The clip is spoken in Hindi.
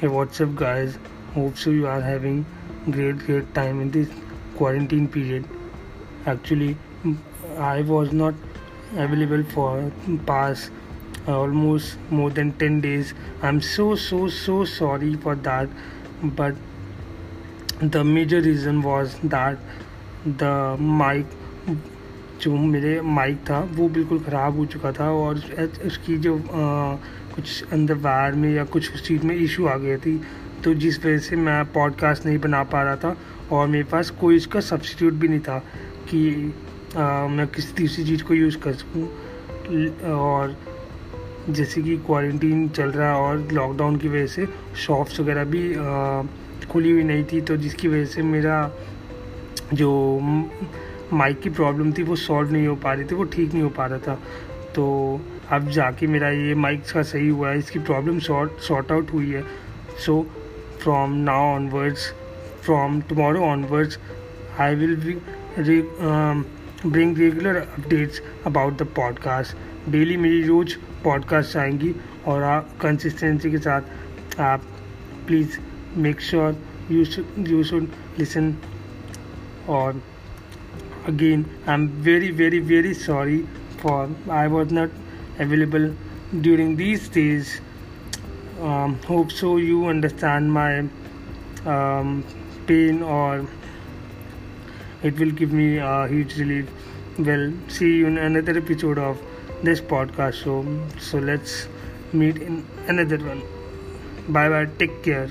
Hey, what's up, guys? Hope so you are having great, great time in this quarantine period. Actually, I was not available for past uh, almost more than 10 days. I'm so, so, so sorry for that. But the major reason was that the mic जो मेरे माइक था वो बिल्कुल ख़राब हो चुका था और उसकी जो आ, कुछ अंदर वायर में या कुछ उस चीज़ में इशू आ गई थी तो जिस वजह से मैं पॉडकास्ट नहीं बना पा रहा था और मेरे पास कोई इसका सब्सिट्यूट भी नहीं था कि आ, मैं किसी तीसरी चीज़ को यूज़ कर सकूँ। और जैसे कि क्वारंटीन चल रहा और लॉकडाउन की वजह से शॉप्स वगैरह भी आ, खुली हुई नहीं थी तो जिसकी वजह से मेरा जो माइक की प्रॉब्लम थी वो सॉल्व नहीं हो पा रही थी वो ठीक नहीं हो पा रहा था। तो अब जाके मेरा ये माइक का सही हुआ है, इसकी प्रॉब्लम सॉर्ट सॉर्ट आउट हुई है। So from now onwards from tomorrow onwards I will bring regular updates about the podcast daily मेरी रोज़ पॉडकास्ट आएँगी और आप कंसिस्टेंसी के साथ आप please make sure you you should listen और again, i'm very very very sorry for i was not available during these days. Um, hope so you understand my um, pain or it will give me a huge relief. Well see you in another episode of this podcast so so let's meet in another one. Bye bye take care